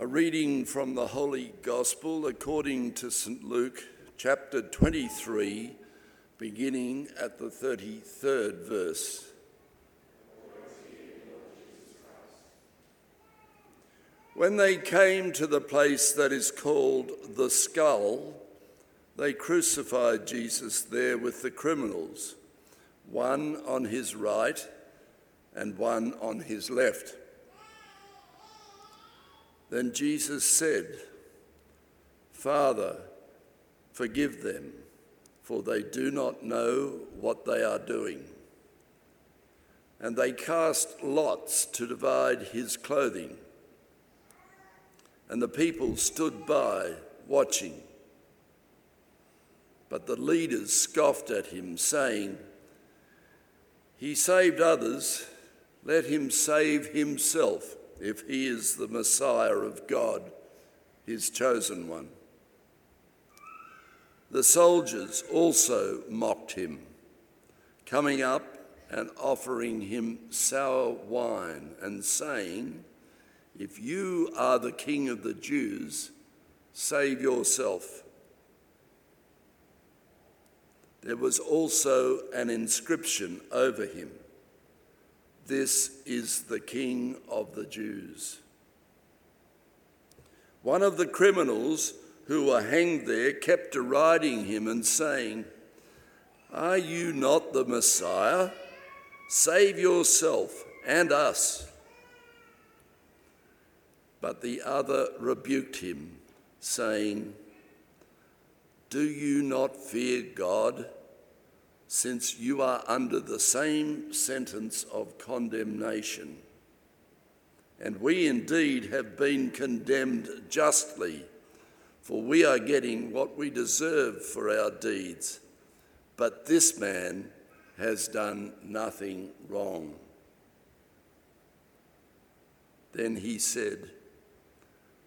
A reading from the Holy Gospel according to St. Luke, chapter 23, beginning at the 33rd verse. When they came to the place that is called the skull, they crucified Jesus there with the criminals, one on his right and one on his left. Then Jesus said, Father, forgive them, for they do not know what they are doing. And they cast lots to divide his clothing. And the people stood by, watching. But the leaders scoffed at him, saying, He saved others, let him save himself if he is the Messiah of God, his chosen one. The soldiers also mocked him, coming up and offering him sour wine and saying, If you are the king of the Jews, save yourself. There was also an inscription over him this is the King of the Jews. One of the criminals who were hanged there kept deriding him and saying, Are you not the Messiah? Save yourself and us. But the other rebuked him, saying, Do you not fear God? Since you are under the same sentence of condemnation. And we indeed have been condemned justly, for we are getting what we deserve for our deeds. But this man has done nothing wrong. Then he said,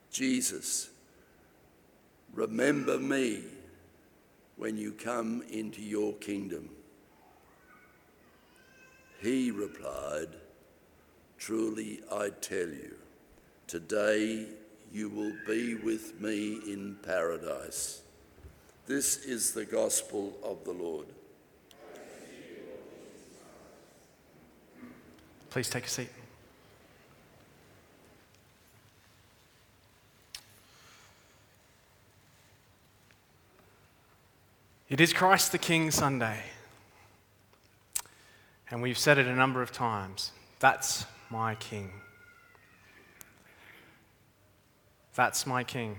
Jesus, remember me when you come into your kingdom? He replied, Truly I tell you, today you will be with me in paradise. This is the gospel of the Lord. Please take a seat. It is Christ the King Sunday. And we've said it a number of times. That's my King. That's my King.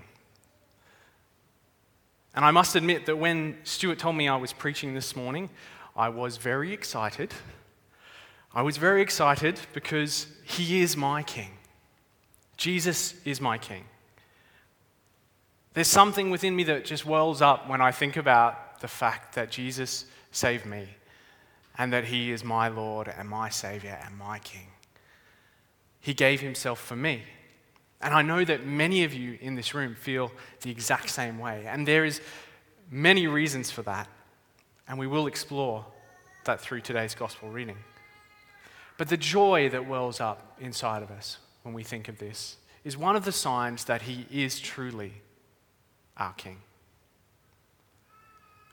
And I must admit that when Stuart told me I was preaching this morning, I was very excited. I was very excited because he is my King. Jesus is my King. There's something within me that just wells up when I think about the fact that Jesus saved me and that he is my Lord and my Savior and my King. He gave himself for me. And I know that many of you in this room feel the exact same way. And there is many reasons for that. And we will explore that through today's gospel reading. But the joy that wells up inside of us when we think of this is one of the signs that he is truly our King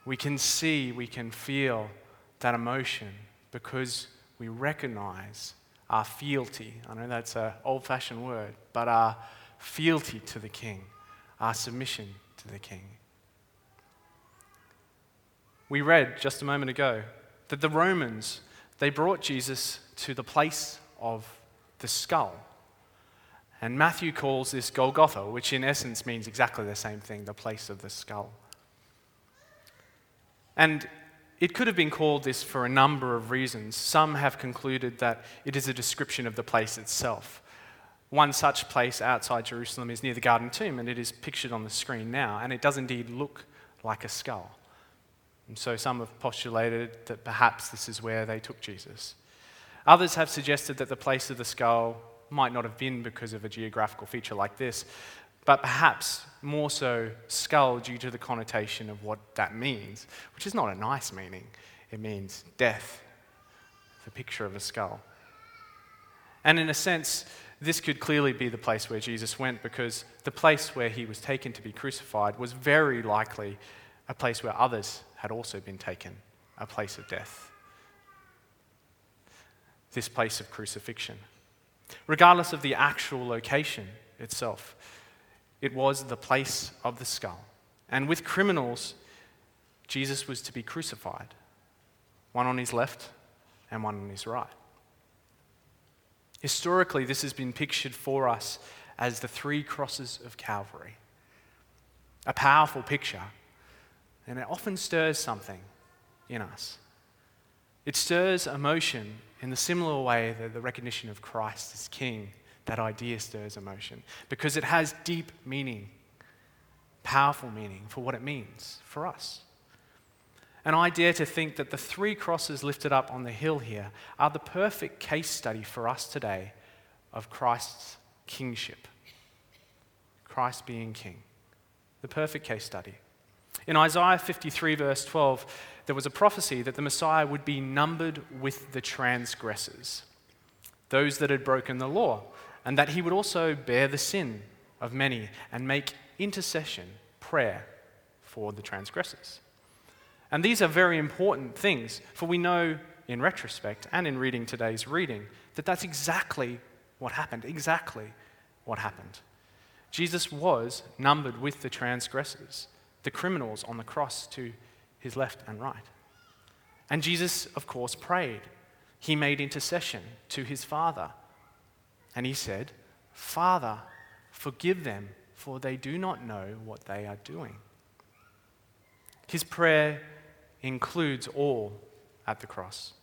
we can see, we can feel that emotion because we recognize our fealty. I know that's an old fashioned word, but our fealty to the King, our submission to the King. We read just a moment ago that the Romans, they brought Jesus to the place of the skull. And Matthew calls this Golgotha, which in essence means exactly the same thing the place of the skull. And it could have been called this for a number of reasons. Some have concluded that it is a description of the place itself. One such place outside Jerusalem is near the Garden Tomb, and it is pictured on the screen now, and it does indeed look like a skull. And so some have postulated that perhaps this is where they took Jesus. Others have suggested that the place of the skull might not have been because of a geographical feature like this, but perhaps more so skull due to the connotation of what that means, which is not a nice meaning. It means death, the picture of a skull. And in a sense, this could clearly be the place where Jesus went because the place where he was taken to be crucified was very likely a place where others had also been taken, a place of death. This place of crucifixion. Regardless of the actual location itself, it was the place of the skull. And with criminals, Jesus was to be crucified, one on his left and one on his right. Historically, this has been pictured for us as the three crosses of Calvary. A powerful picture, and it often stirs something in us. It stirs emotion in the similar way that the recognition of Christ as King, that idea stirs emotion, because it has deep meaning, powerful meaning for what it means for us. And I dare to think that the three crosses lifted up on the hill here are the perfect case study for us today of Christ's kingship. Christ being king. The perfect case study. In Isaiah 53, verse 12, there was a prophecy that the Messiah would be numbered with the transgressors, those that had broken the law, and that he would also bear the sin of many and make intercession, prayer for the transgressors. And these are very important things, for we know in retrospect and in reading today's reading that that's exactly what happened. Exactly what happened. Jesus was numbered with the transgressors, the criminals on the cross to his left and right. And Jesus, of course, prayed. He made intercession to his Father. And he said, Father, forgive them, for they do not know what they are doing. His prayer includes all at the cross.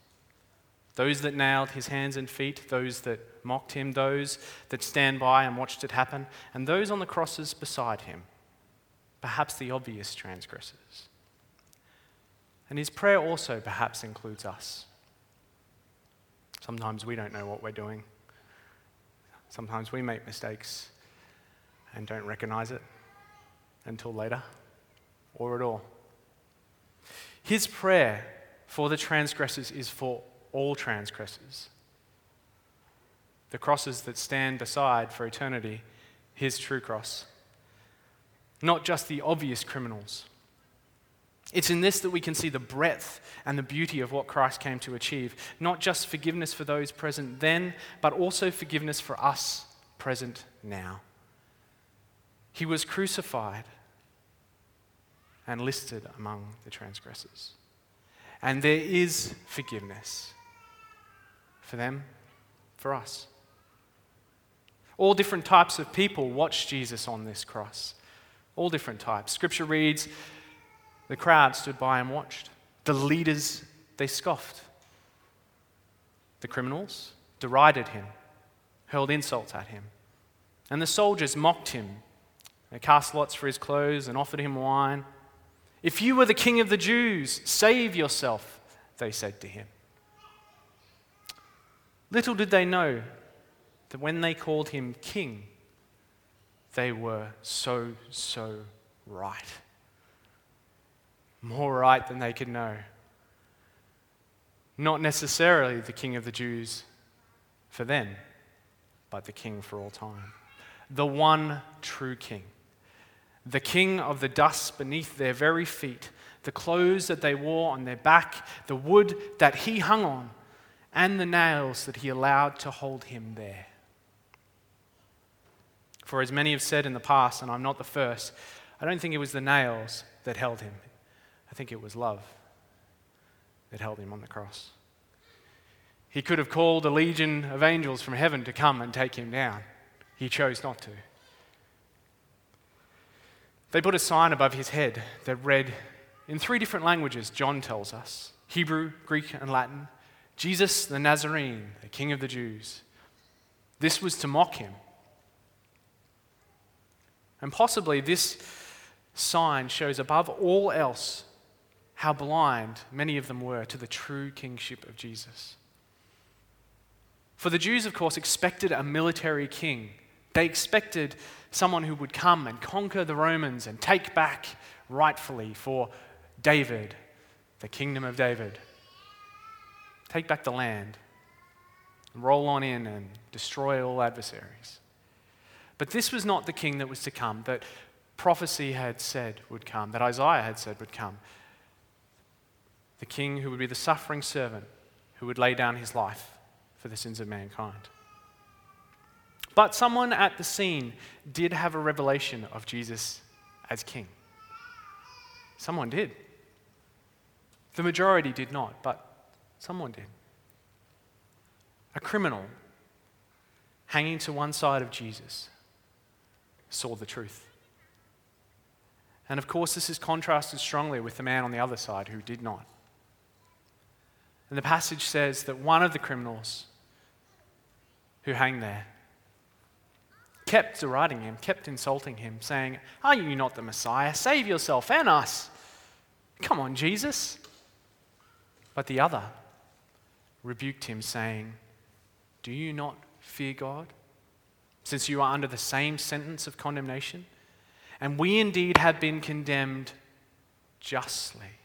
Those that nailed his hands and feet, those that mocked him, those that stand by and watched it happen, and those on the crosses beside him, perhaps the obvious transgressors. And his prayer also perhaps includes us. Sometimes we don't know what we're doing. Sometimes we make mistakes and don't recognize it until later or at all. His prayer for the transgressors is for all transgressors. The crosses that stand beside for eternity, his true cross. Not just the obvious criminals. It's in this that we can see the breadth and the beauty of what Christ came to achieve. Not just forgiveness for those present then, but also forgiveness for us present now. He was crucified and listed among the transgressors. And there is forgiveness for them, for us. All different types of people watched Jesus on this cross. All different types. Scripture reads the crowd stood by and watched. The leaders, they scoffed. The criminals derided him, hurled insults at him. And the soldiers mocked him. They cast lots for his clothes and offered him wine. If you were the king of the Jews, save yourself, they said to him. Little did they know that when they called him king, they were so, so right. More right than they could know. Not necessarily the king of the Jews for them, but the king for all time. The one true king the king of the dust beneath their very feet, the clothes that they wore on their back, the wood that he hung on, and the nails that he allowed to hold him there. For as many have said in the past, and I'm not the first, I don't think it was the nails that held him. I think it was love that held him on the cross. He could have called a legion of angels from heaven to come and take him down. He chose not to. They put a sign above his head that read, in three different languages, John tells us Hebrew, Greek, and Latin Jesus the Nazarene, the King of the Jews. This was to mock him. And possibly this sign shows above all else how blind many of them were to the true kingship of Jesus. For the Jews, of course, expected a military king they expected someone who would come and conquer the Romans and take back rightfully for David, the kingdom of David. Take back the land. roll on in and destroy all adversaries. But this was not the king that was to come, that prophecy had said would come, that Isaiah had said would come. The king who would be the suffering servant, who would lay down his life for the sins of mankind. But someone at the scene did have a revelation of Jesus as king. Someone did. The majority did not, but someone did. A criminal hanging to one side of Jesus saw the truth. And of course, this is contrasted strongly with the man on the other side who did not. And the passage says that one of the criminals who hang there kept deriding him, kept insulting him, saying, Are you not the Messiah? Save yourself and us. Come on, Jesus. But the other rebuked him, saying, Do you not fear God, since you are under the same sentence of condemnation? And we indeed have been condemned justly,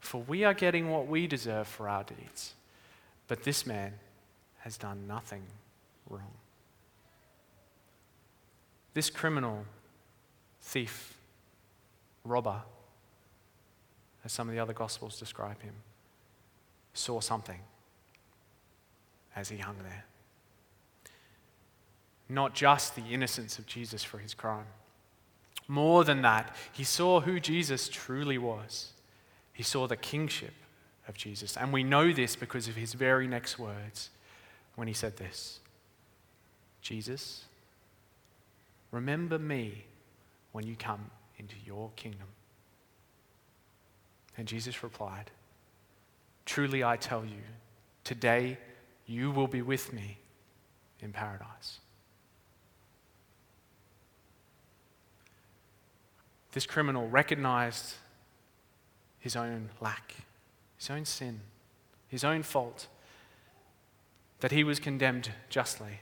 for we are getting what we deserve for our deeds. But this man has done nothing wrong. This criminal, thief, robber, as some of the other Gospels describe him, saw something as he hung there. Not just the innocence of Jesus for his crime. More than that, he saw who Jesus truly was. He saw the kingship of Jesus. And we know this because of his very next words when he said this Jesus, remember me when you come into your kingdom. And Jesus replied, Truly I tell you, today you will be with me in paradise. This criminal recognized his own lack, his own sin, his own fault, that he was condemned justly.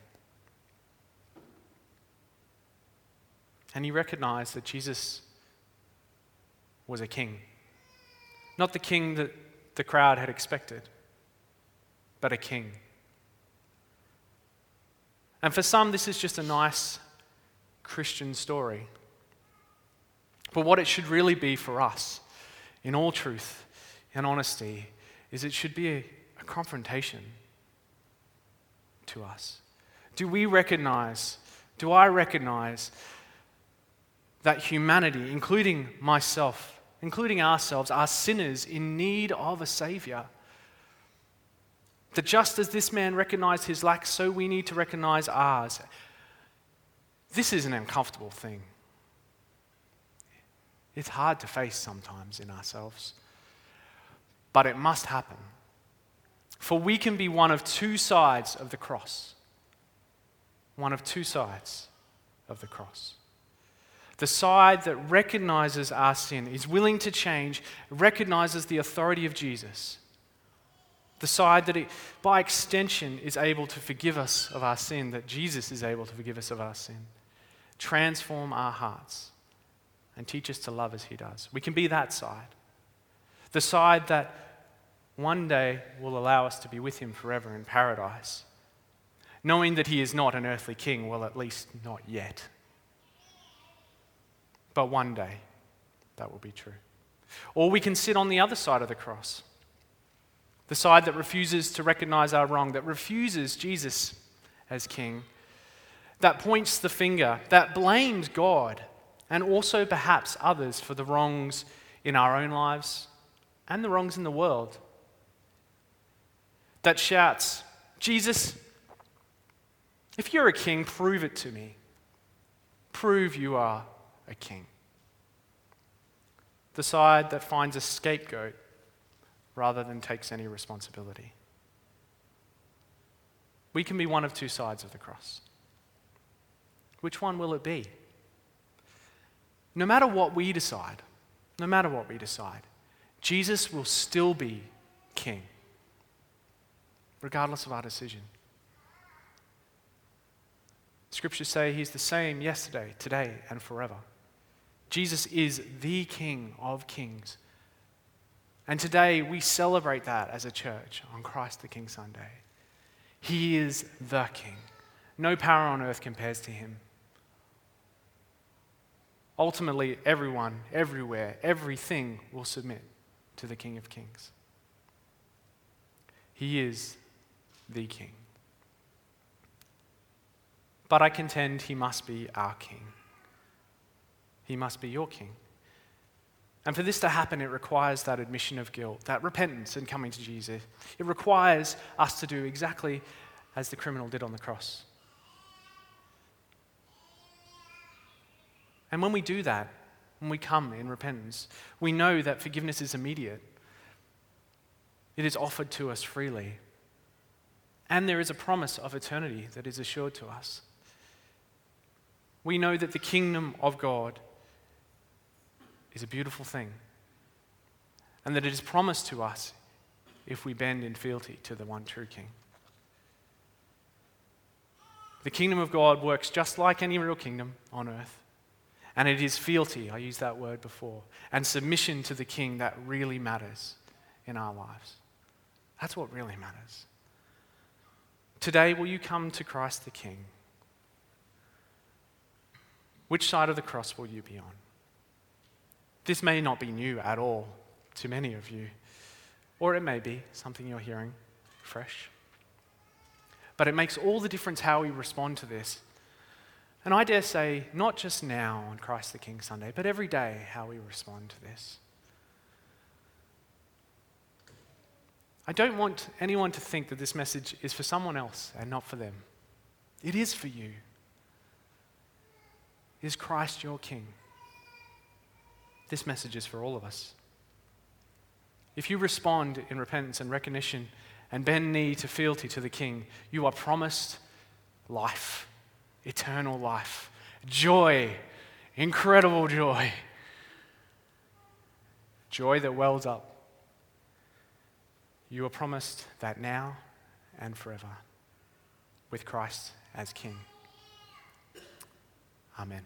And he recognized that Jesus was a king. Not the king that the crowd had expected, but a king. And for some, this is just a nice Christian story. But what it should really be for us, in all truth and honesty, is it should be a, a confrontation to us. Do we recognize, do I recognize that humanity, including myself, including ourselves, are sinners in need of a Savior? That just as this man recognized his lack, so we need to recognize ours. This is an uncomfortable thing. It's hard to face sometimes in ourselves, but it must happen. For we can be one of two sides of the cross. One of two sides of the cross. The side that recognizes our sin, is willing to change, recognizes the authority of Jesus. The side that, it, by extension, is able to forgive us of our sin, that Jesus is able to forgive us of our sin, transform our hearts and teach us to love as He does. We can be that side. The side that one day will allow us to be with Him forever in paradise. Knowing that He is not an earthly king, well, at least not yet. But one day that will be true. Or we can sit on the other side of the cross, the side that refuses to recognize our wrong, that refuses Jesus as king, that points the finger, that blames God and also perhaps others for the wrongs in our own lives and the wrongs in the world. That shouts, Jesus, if you're a king, prove it to me. Prove you are a king. The side that finds a scapegoat rather than takes any responsibility. We can be one of two sides of the cross. Which one will it be? No matter what we decide, no matter what we decide, Jesus will still be king, regardless of our decision. Scriptures say he's the same yesterday, today, and forever. Jesus is the King of kings. And today we celebrate that as a church on Christ the King Sunday. He is the King. No power on earth compares to him. Ultimately, everyone, everywhere, everything will submit to the King of Kings. He is the King. But I contend he must be our King. He must be your King. And for this to happen, it requires that admission of guilt, that repentance and coming to Jesus. It requires us to do exactly as the criminal did on the cross. And when we do that, when we come in repentance, we know that forgiveness is immediate. It is offered to us freely. And there is a promise of eternity that is assured to us. We know that the kingdom of God is a beautiful thing and that it is promised to us if we bend in fealty to the one true King. The kingdom of God works just like any real kingdom on earth. And it is fealty, I used that word before, and submission to the king that really matters in our lives. That's what really matters. Today, will you come to Christ the King? Which side of the cross will you be on? This may not be new at all to many of you, or it may be something you're hearing fresh. But it makes all the difference how we respond to this and I dare say, not just now on Christ the King Sunday, but every day, how we respond to this. I don't want anyone to think that this message is for someone else and not for them. It is for you. Is Christ your King? This message is for all of us. If you respond in repentance and recognition and bend knee to fealty to the King, you are promised life eternal life, joy, incredible joy, joy that wells up. You are promised that now and forever with Christ as King. Amen.